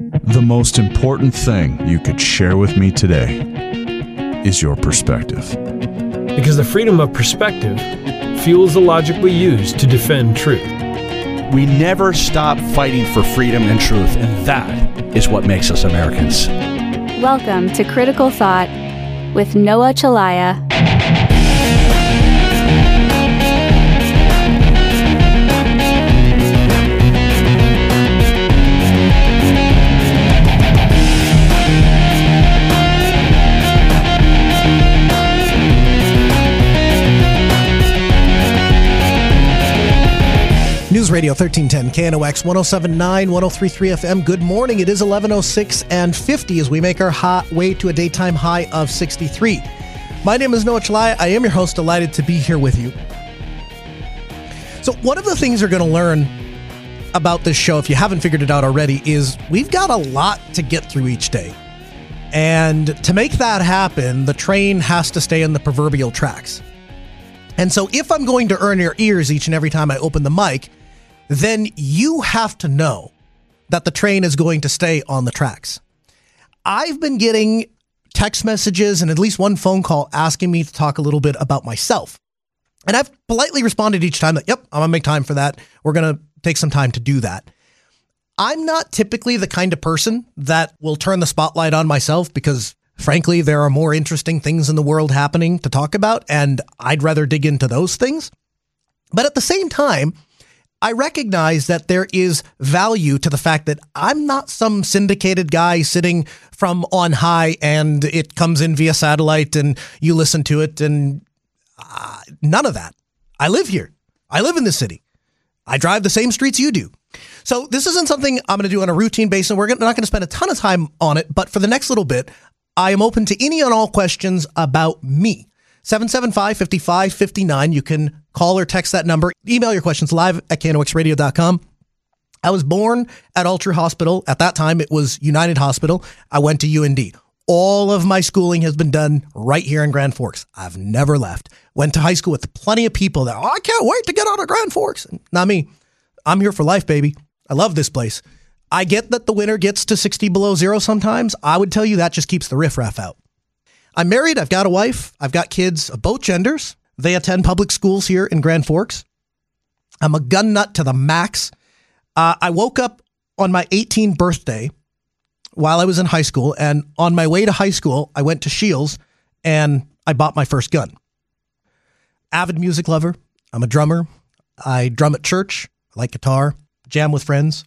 The most important thing you could share with me today is your perspective. Because the freedom of perspective fuels the logic we use to defend truth. We never stop fighting for freedom and truth, and that is what makes us Americans. Welcome to Critical Thought with Noah Chelliah. Radio 1310 KNOX 1079 1033 FM. Good morning. It is 1106 and 50 as we make our hot way to a daytime high of 63. My name is Noah Chelliah. I am your host. Delighted to be here with you. So, one of the things you're going to learn about this show, if you haven't figured it out already, is we've got a lot to get through each day. And to make that happen, the train has to stay in the proverbial tracks. And so, if I'm going to earn your ears each and every time I open the mic, then you have to know that the train is going to stay on the tracks. I've been getting text messages and at least one phone call asking me to talk a little bit about myself. And I've politely responded each time that, yep, I'm going to make time for that. We're going to take some time to do that. I'm not typically the kind of person that will turn the spotlight on myself because, frankly, there are more interesting things in the world happening to talk about, and I'd rather dig into those things. But at the same time, I recognize that there is value to the fact that I'm not some syndicated guy sitting from on high and it comes in via satellite and you listen to it and uh, none of that. I live here. I live in the city. I drive the same streets you do. So this isn't something I'm going to do on a routine basis. We're not going to spend a ton of time on it, but for the next little bit, I am open to any and all questions about me. 775 5559. You can call or text that number. Email your questions live at knoxradio.com. I was born at Altru Hospital. At that time, it was United Hospital. I went to UND. All of my schooling has been done right here in Grand Forks. I've never left. Went to high school with plenty of people that, oh, I can't wait to get out of Grand Forks. Not me. I'm here for life, baby. I love this place. I get that the winter gets to 60 below zero sometimes. I would tell you that just keeps the riffraff out. I'm married. I've got a wife. I've got kids of both genders. They attend public schools here in Grand Forks. I'm a gun nut to the max. Uh, I woke up on my 18th birthday while I was in high school. And on my way to high school, I went to Shields and I bought my first gun. Avid music lover. I'm a drummer. I drum at church. I like guitar, jam with friends.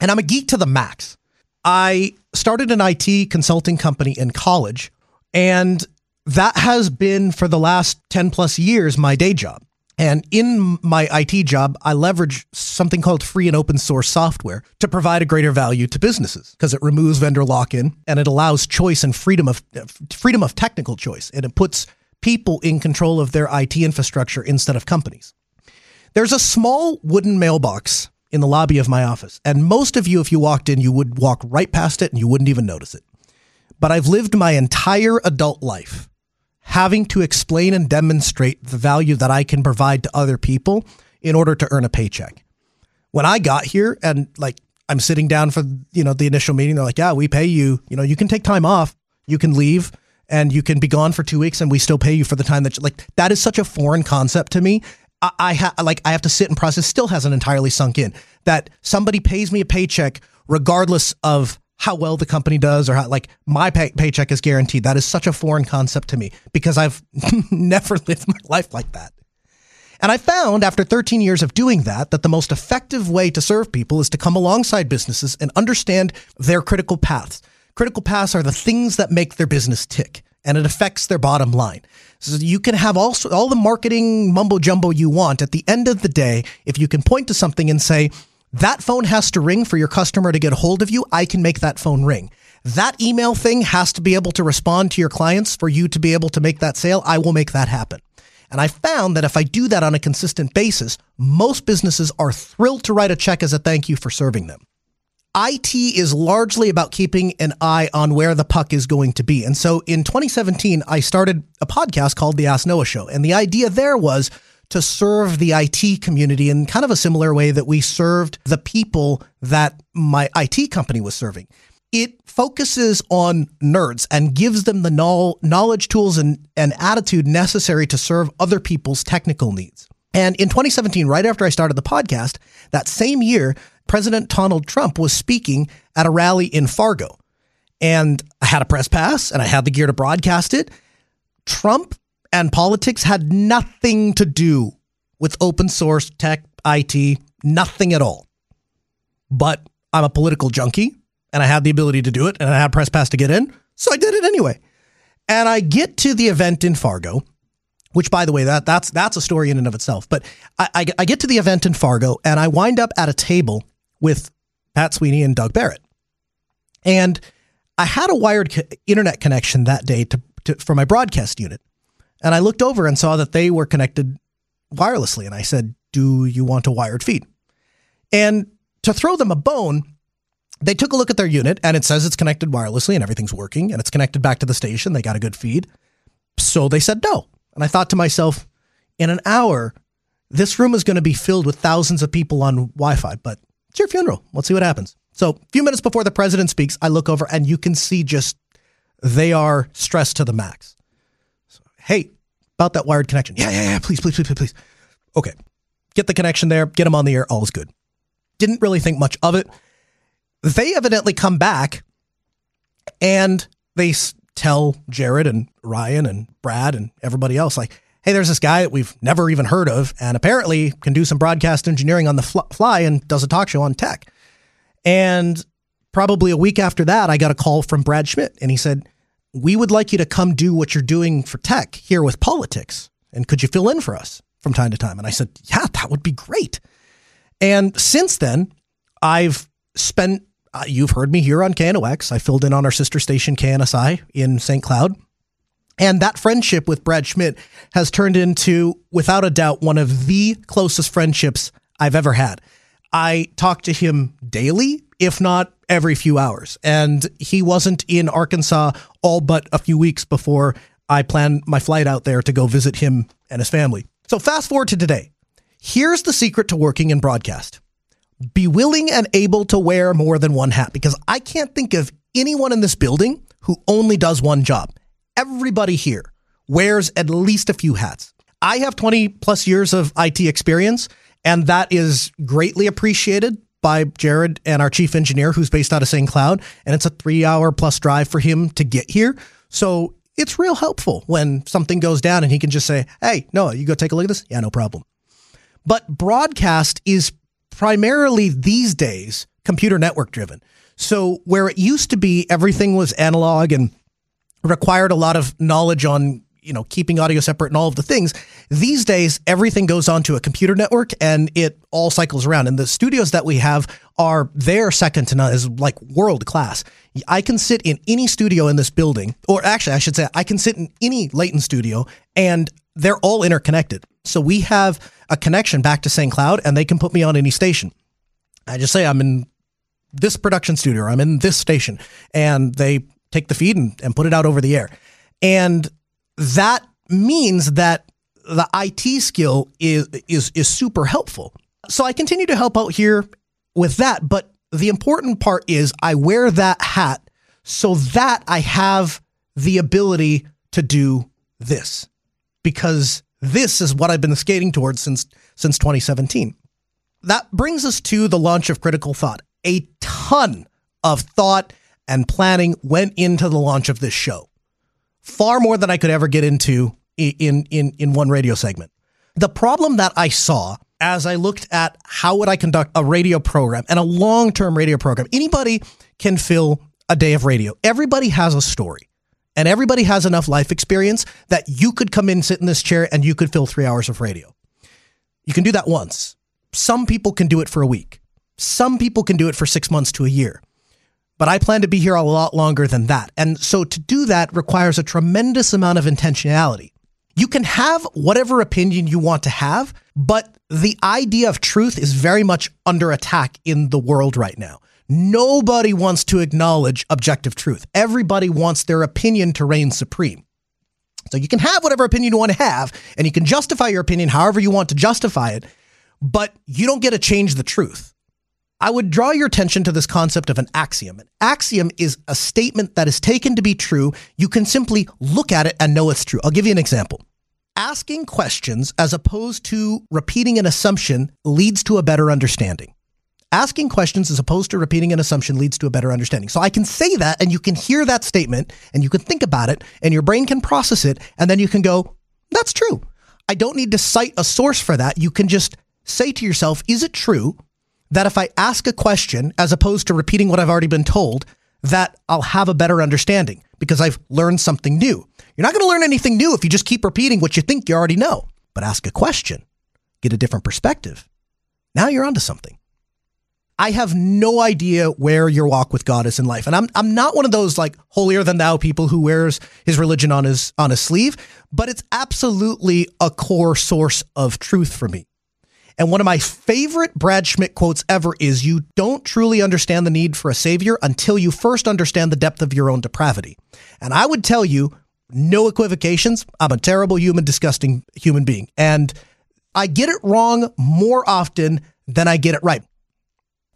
And I'm a geek to the max. I started an IT consulting company in college and that has been for the last 10 plus years my day job. And in my IT job, I leverage something called free and open source software to provide a greater value to businesses because it removes vendor lock-in and it allows choice and freedom of freedom of technical choice and it puts people in control of their IT infrastructure instead of companies. There's a small wooden mailbox in the lobby of my office, and most of you if you walked in, you would walk right past it and you wouldn't even notice it but I've lived my entire adult life having to explain and demonstrate the value that I can provide to other people in order to earn a paycheck. When I got here and like I'm sitting down for you know the initial meeting, they're like, "Yeah, we pay you. You know, you can take time off, you can leave, and you can be gone for two weeks, and we still pay you for the time that you, like that is such a foreign concept to me. I, I ha- like I have to sit and process. Still hasn't entirely sunk in that somebody pays me a paycheck regardless of how well the company does or how like my pay- paycheck is guaranteed. That is such a foreign concept to me because I've never lived my life like that. And I found after 13 years of doing that that the most effective way to serve people is to come alongside businesses and understand their critical paths. Critical paths are the things that make their business tick and it affects their bottom line. So you can have all, all the marketing mumbo jumbo you want. At the end of the day, if you can point to something and say, that phone has to ring for your customer to get a hold of you. I can make that phone ring. That email thing has to be able to respond to your clients for you to be able to make that sale. I will make that happen. And I found that if I do that on a consistent basis, most businesses are thrilled to write a check as a thank you for serving them. IT is largely about keeping an eye on where the puck is going to be. And so in 2017, I started a podcast called The Ask Noah Show. And the idea there was to serve the IT community in kind of a similar way that we served the people that my IT company was serving. It focuses on nerds and gives them the knowledge, tools, and, and attitude necessary to serve other people's technical needs. And in 2017, right after I started the podcast, that same year, President Donald Trump was speaking at a rally in Fargo. And I had a press pass and I had the gear to broadcast it. Trump and politics had nothing to do with open source tech, IT, nothing at all. But I'm a political junkie and I had the ability to do it and I had press pass to get in. So I did it anyway. And I get to the event in Fargo, which by the way, that that's that's a story in and of itself. But I, I, I get to the event in Fargo and I wind up at a table with Pat Sweeney and Doug Barrett. And I had a wired co- internet connection that day to, to, for my broadcast unit. And I looked over and saw that they were connected wirelessly. And I said, Do you want a wired feed? And to throw them a bone, they took a look at their unit and it says it's connected wirelessly and everything's working and it's connected back to the station. They got a good feed. So they said no. And I thought to myself, in an hour, this room is going to be filled with thousands of people on Wi Fi, but it's your funeral. Let's see what happens. So, a few minutes before the president speaks, I look over and you can see just they are stressed to the max. Hey, about that wired connection. Yeah, yeah, yeah. Please, please, please, please, please. Okay. Get the connection there, get them on the air. All is good. Didn't really think much of it. They evidently come back and they tell Jared and Ryan and Brad and everybody else, like, hey, there's this guy that we've never even heard of, and apparently can do some broadcast engineering on the fly and does a talk show on tech. And probably a week after that, I got a call from Brad Schmidt, and he said, we would like you to come do what you're doing for tech here with politics. And could you fill in for us from time to time? And I said, yeah, that would be great. And since then, I've spent, uh, you've heard me here on KNOX. I filled in on our sister station, KNSI, in St. Cloud. And that friendship with Brad Schmidt has turned into, without a doubt, one of the closest friendships I've ever had. I talk to him daily, if not every few hours. And he wasn't in Arkansas all but a few weeks before I planned my flight out there to go visit him and his family. So fast forward to today. Here's the secret to working in broadcast. Be willing and able to wear more than one hat because I can't think of anyone in this building who only does one job. Everybody here wears at least a few hats. I have 20 plus years of IT experience, and that is greatly appreciated by Jared and our chief engineer, who's based out of St. Cloud. And it's a three hour plus drive for him to get here. So it's real helpful when something goes down and he can just say, Hey, Noah, you go take a look at this? Yeah, no problem. But broadcast is primarily these days computer network driven. So where it used to be everything was analog and required a lot of knowledge on you know, keeping audio separate and all of the things. These days, everything goes onto a computer network and it all cycles around. And the studios that we have are their second to none, is like world class. I can sit in any studio in this building, or actually, I should say, I can sit in any Leighton studio and they're all interconnected. So we have a connection back to St. Cloud and they can put me on any station. I just say I'm in this production studio, I'm in this station, and they take the feed and, and put it out over the air. And that means that the IT skill is is is super helpful. So I continue to help out here with that, but the important part is I wear that hat so that I have the ability to do this because this is what I've been skating towards since since 2017. That brings us to the launch of Critical Thought. A ton of thought and planning went into the launch of this show far more than I could ever get into in in in one radio segment. The problem that I saw as I looked at how would I conduct a radio program and a long-term radio program. Anybody can fill a day of radio. Everybody has a story. And everybody has enough life experience that you could come in, sit in this chair, and you could fill three hours of radio. You can do that once. Some people can do it for a week. Some people can do it for six months to a year but I plan to be here a lot longer than that. And so to do that requires a tremendous amount of intentionality. You can have whatever opinion you want to have, but the idea of truth is very much under attack in the world right now. Nobody wants to acknowledge objective truth. Everybody wants their opinion to reign supreme. So you can have whatever opinion you want to have, and you can justify your opinion however you want to justify it, but you don't get to change the truth. I would draw your attention to this concept of an axiom. An axiom is a statement that is taken to be true. You can simply look at it and know it's true. I'll give you an example. Asking questions as opposed to repeating an assumption leads to a better understanding. Asking questions as opposed to repeating an assumption leads to a better understanding. So I can say that and you can hear that statement and you can think about it and your brain can process it and then you can go, that's true. I don't need to cite a source for that. You can just say to yourself, is it true that if I ask a question as opposed to repeating what I've already been told, that I'll have a better understanding because I've learned something new. You're not going to learn anything new if you just keep repeating what you think you already know, but ask a question, get a different perspective. Now you're onto something. I have no idea where your walk with God is in life. And I'm I'm not one of those like holier than thou people who wears his religion on his on his sleeve, but it's absolutely a core source of truth for me. And one of my favorite Brad Schmidt quotes ever is You don't truly understand the need for a savior until you first understand the depth of your own depravity. And I would tell you, no equivocations, I'm a terrible human, disgusting human being. And I get it wrong more often than I get it right.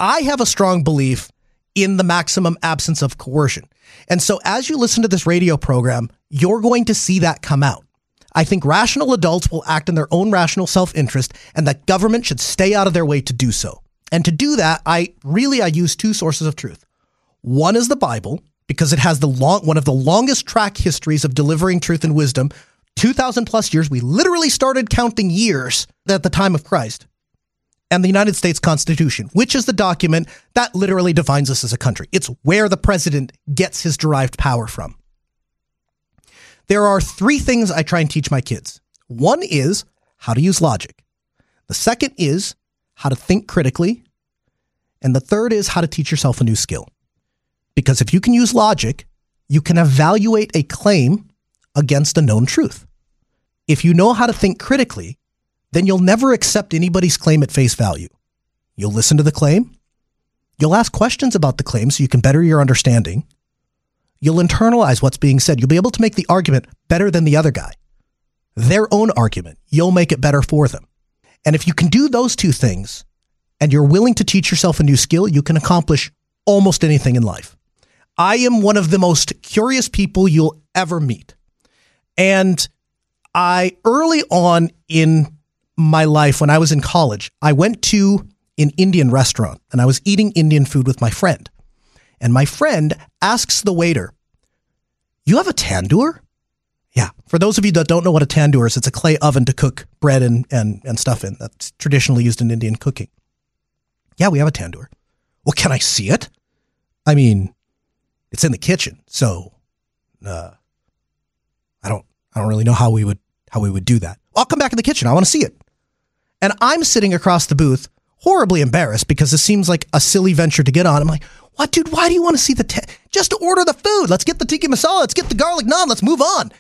I have a strong belief in the maximum absence of coercion. And so as you listen to this radio program, you're going to see that come out. I think rational adults will act in their own rational self interest and that government should stay out of their way to do so. And to do that, I really I use two sources of truth. One is the Bible because it has the long one of the longest track histories of delivering truth and wisdom. 2000 plus years. We literally started counting years at the time of Christ. And the United States Constitution, which is the document that literally defines us as a country. It's where the president gets his derived power from. There are three things I try and teach my kids. One is how to use logic. The second is how to think critically. And the third is how to teach yourself a new skill. Because if you can use logic, you can evaluate a claim against a known truth. If you know how to think critically, then you'll never accept anybody's claim at face value. You'll listen to the claim. You'll ask questions about the claim so you can better your understanding. You'll internalize what's being said. You'll be able to make the argument better than the other guy. Their own argument. You'll make it better for them. And if you can do those two things and you're willing to teach yourself a new skill, you can accomplish almost anything in life. I am one of the most curious people you'll ever meet. And I, early on in my life, when I was in college, I went to an Indian restaurant and I was eating Indian food with my friend. And my friend asks the waiter, You have a tandoor? Yeah. For those of you that don't know what a tandoor is, it's a clay oven to cook bread and, and, and stuff in that's traditionally used in Indian cooking. Yeah, we have a tandoor. Well, can I see it? I mean, it's in the kitchen, so uh, I don't I don't really know how we would how we would do that. I'll come back in the kitchen. I want to see it. And I'm sitting across the booth, horribly embarrassed because this seems like a silly venture to get on. I'm like, what, dude? Why do you want to see the ta- just to order the food? Let's get the tikka masala. Let's get the garlic naan. Let's move on.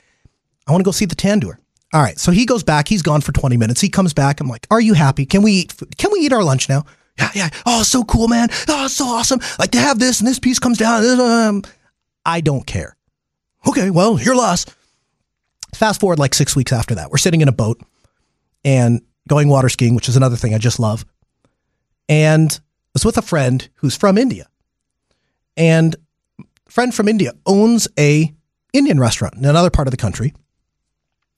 I want to go see the tandoor. All right, so he goes back. He's gone for 20 minutes. He comes back. I'm like, "Are you happy? Can we eat? Food? Can we eat our lunch now?" Yeah, yeah. Oh, so cool, man. Oh, so awesome. Like to have this and this piece comes down. Um, I don't care. Okay, well, your loss. Fast forward like six weeks after that, we're sitting in a boat and going water skiing, which is another thing I just love. And I was with a friend who's from India and friend from India owns a Indian restaurant in another part of the country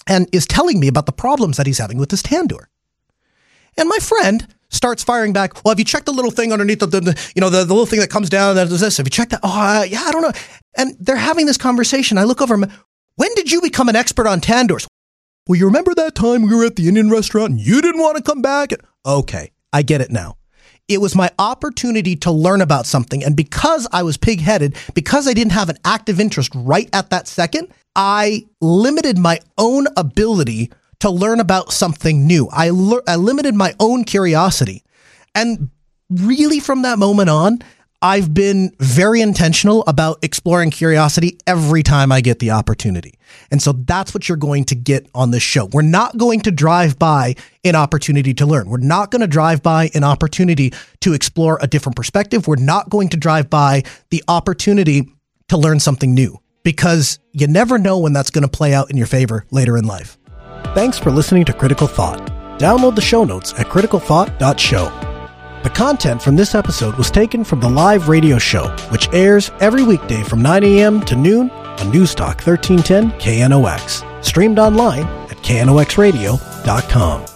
and is telling me about the problems that he's having with his tandoor. And my friend starts firing back. Well, have you checked the little thing underneath the, the, the you know, the, the, little thing that comes down that does this? Have you checked that? Oh, uh, yeah, I don't know. And they're having this conversation. I look over. When did you become an expert on tandoors? Well, you remember that time we were at the Indian restaurant and you didn't want to come back? Okay, I get it now. It was my opportunity to learn about something. And because I was pigheaded, because I didn't have an active interest right at that second, I limited my own ability to learn about something new. I, le- I limited my own curiosity. And really, from that moment on, I've been very intentional about exploring curiosity every time I get the opportunity. And so that's what you're going to get on this show. We're not going to drive by an opportunity to learn. We're not going to drive by an opportunity to explore a different perspective. We're not going to drive by the opportunity to learn something new. because you never know when that's going to play out in your favor later in life. Thanks for listening to Critical Thought. Download the show notes at criticalthought.show. The content from this episode was taken from the live radio show, which airs every weekday from 9 a.m. to noon on Newstalk 1310 KNOX. Streamed online at knoxradio.com.